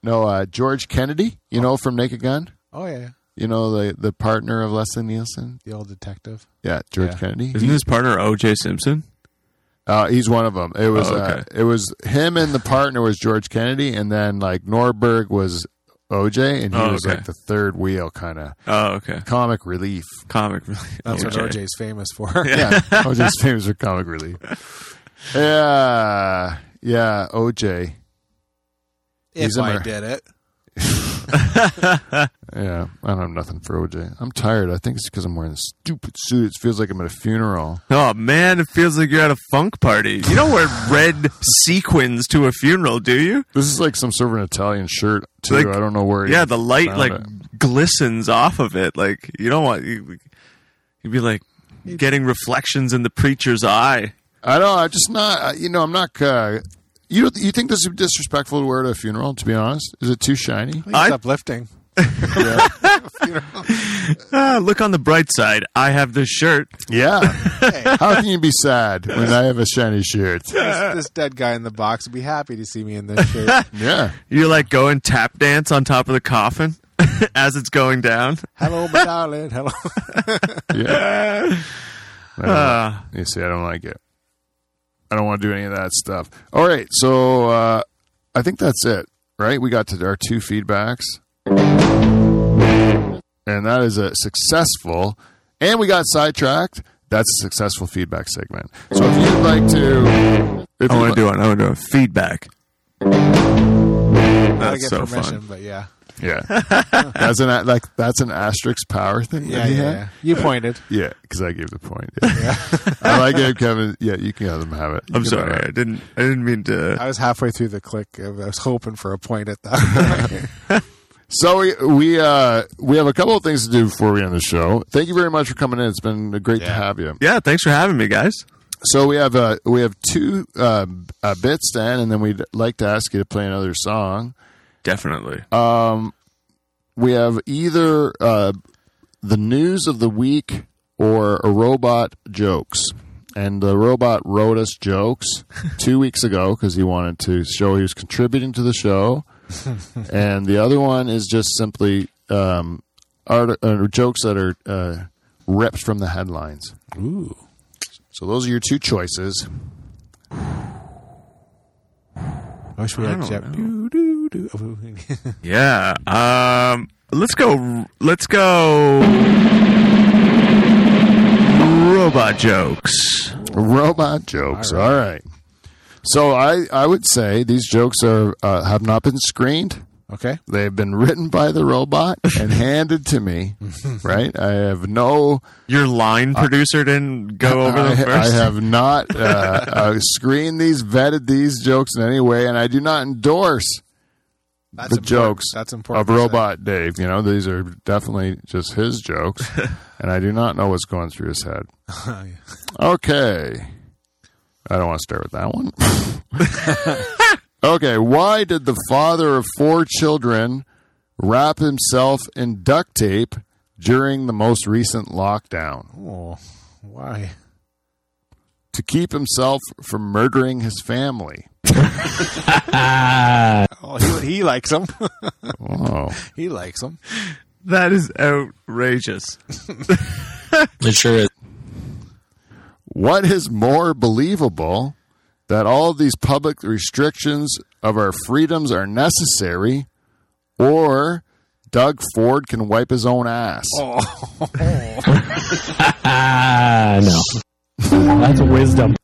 no uh, George Kennedy. You know from Naked Gun. Oh yeah, You know the the partner of Leslie Nielsen. the old detective. Yeah, George Yeah. Kennedy. Isn't his partner O.J. Simpson? Uh, he's one of them. It was Oh, uh, okay. it was him and the partner was George Kennedy, and then like Nordberg was OJ, and he Oh, was okay. like the third wheel kind of Oh, okay. comic relief. Comic. Relief. That's what OJ. OJ's famous for. Yeah, OJ's famous for comic relief. Yeah, yeah, OJ. if He's I there. did it, Yeah, I don't have nothing for OJ. I'm tired. I think it's because I'm wearing this stupid suit. It feels like I'm at a funeral. Oh man, it feels like you're at a funk party. You don't wear red sequins to a funeral, do you? This is like some sort of an Italian shirt too. Like- I don't know where. Yeah, the light like it. glistens off of it. Like you don't want you. You'd be like getting reflections in the preacher's eye. I don't. I'm just not. uh, You know, I'm not. Uh, you you think this is disrespectful to wear to a funeral? To be honest, is it too shiny? I it's uplifting. Ah, look on the bright side. I have this shirt. Yeah. How can you be sad when I have a shiny shirt? this, this dead guy in the box would be happy to see me in this shirt. Yeah. You like go and tap dance on top of the coffin as it's going down. Hello, my darling. Hello. Yeah. I don't- Ah. you see, I don't like it. I don't want to do any of that stuff. All right, so uh, I think that's it. Right? We got to our two feedbacks, and that is a successful. And we got sidetracked. That's a successful feedback segment. So if you'd like to, if I you'd want li- to do it. I want to do a feedback. That's so permission, fun. but yeah. Yeah, that's an a- like that's an asterisk power thing. Yeah, that he yeah, had? yeah. You pointed. Yeah, because I gave the point. Yeah. I like it, Kevin. Yeah, you can have them have it. You I'm can sorry. have I it. didn't. I didn't mean to. I was halfway through the click. I was hoping for a point at that. So we we uh we have a couple of things to do before we end the show. Thank you very much for coming in. It's been great to Yeah. have you. Yeah, thanks for having me, guys. So we have uh we have two uh, uh, bits, Dan, and then we'd like to ask you to play another song. Definitely. we have either uh, the news of the week or a robot jokes. And the robot wrote us jokes two weeks ago because he wanted to show he was contributing to the show. and the other one is just simply um, art- uh, jokes that are uh, ripped from the headlines. Ooh. So those are your two choices. I wish we had don't Yeah. Um, let's go. Let's go. Robot jokes. Robot jokes. All right. So I, I would say these jokes are uh, have not been screened. okay. They've been written by the robot and handed to me. Right? I have no. Your line producer didn't go over I, them I have not uh, uh, screened these, vetted these jokes in any way, and I do not endorse That's the important. jokes That's important. of say. Robot Dave. You know, these are definitely just his jokes, and I do not know what's going through his head. Oh, okay. I don't want to start with that one. okay. Why did the father of four children wrap himself in duct tape during the most recent lockdown? Oh, why? To keep himself from murdering his family. Oh, he, he likes them. Oh. he likes them. that is outrageous. It sure is. What is more believable that all of these public restrictions of our freedoms are necessary or Doug Ford can wipe his own ass? Ah, no. That's wisdom.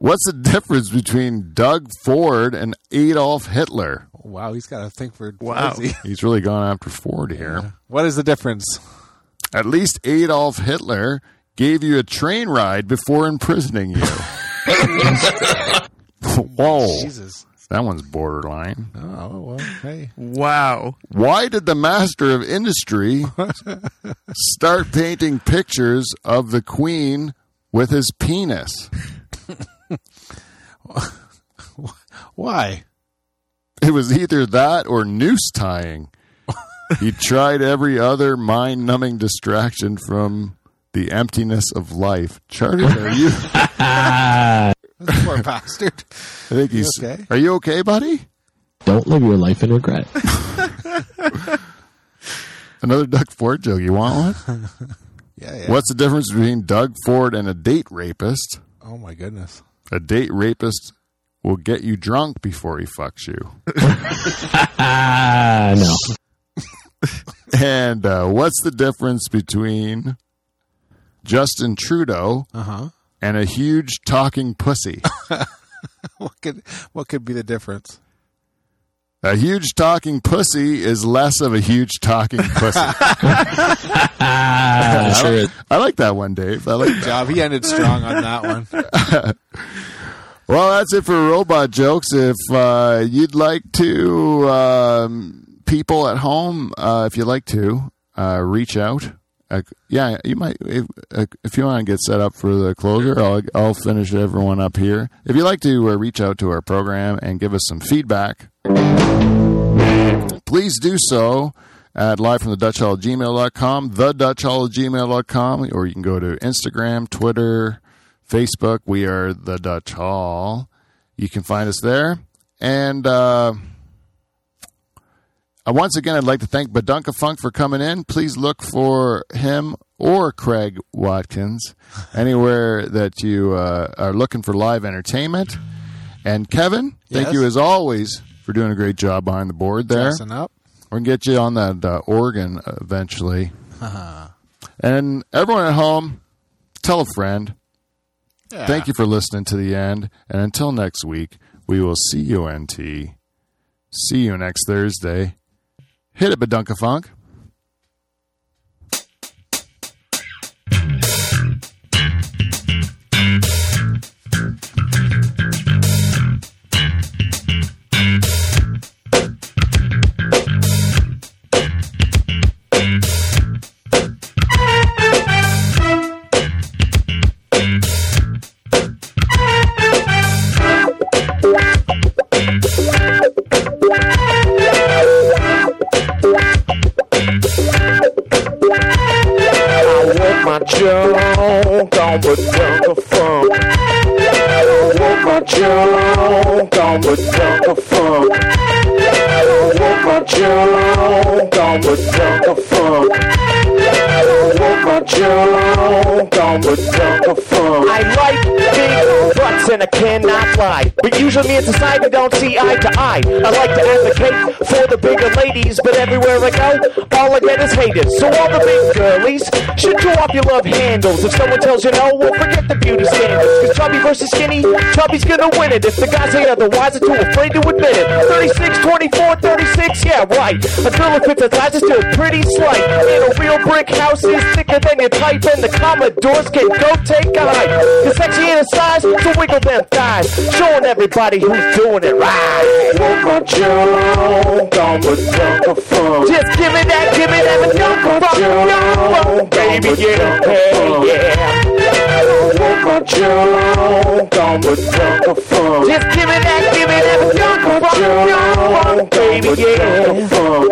What's the difference between Doug Ford and Adolf Hitler? Wow, he's got to think for Wow. He's really gone after Ford here. What is the difference? At least Adolf Hitler gave you a train ride before imprisoning you. Whoa. Jesus. That one's borderline. Oh well, hey. Wow. Why did the master of industry start painting pictures of the queen with his penis? Why? It was either that or noose tying. He tried every other mind numbing distraction from the emptiness of life. Charlie, are you? Poor bastard. I think he's. okay? Are you okay, buddy? Don't live your life in regret. Another Doug Ford joke. You want one? Yeah, yeah. What's the difference between Doug Ford and a date rapist? Oh my goodness. A date rapist will get you drunk before he fucks you. No. And uh, what's the difference between Justin Trudeau Uh huh. and a huge talking pussy? What could what could be the difference? A huge talking pussy is less of a huge talking pussy. Ah, sure is. I like that one, Dave. I like that. Job. He ended strong on that one. Well, that's it for robot jokes. If uh, you'd like to, um, people at home, uh, if you'd like to, uh, reach out. Uh, yeah, you might. If, if you want to get set up for the closer, I'll, I'll finish everyone up here. If you'd like to uh, reach out to our program and give us some feedback, please do so at live from the Dutch Hall gmail.com, the Dutch Hall gmail.com, or you can go to Instagram, Twitter, Facebook. We are the Dutch Hall. You can find us there. And uh, once again, I'd like to thank Badunkafunk for coming in. Please look for him or Craig Watkins anywhere that you uh, are looking for live entertainment. And Kevin, thank Yes? you as always for doing a great job behind the board there. Dressing up. We're gonna get you on that uh, organ eventually. and everyone at home, tell a friend. Yeah. Thank you for listening to the end. And until next week, we will see you, NT. See you next Thursday. Hit it, Badunkafunk. Don't see eye to eye. I like to advocate for the bigger ladies, but everywhere I go, all I get is haters. So all the big girlies should show off your love handles. If someone tells you no, well forget the beauty standards. Cause chubby versus skinny, chubby's gonna win it. If the guys say otherwise, are too afraid to admit it. 36, 24, 36, yeah, right. A girl who fits the size is still pretty slight. And a real brick house is thicker than your type, and the Commodores can go take a hike. Cause sexy in a size, so wiggle them thighs. Showing everybody who's doing it right. Want my junk on with Dunker Funk. Just give me that, give me that, Funk, Dunker Funk, baby, yeah, yeah. My junk with Dunker Funk. Just give me that, give me that, Dunker Funk, Dunker Funk, baby, yeah. Oh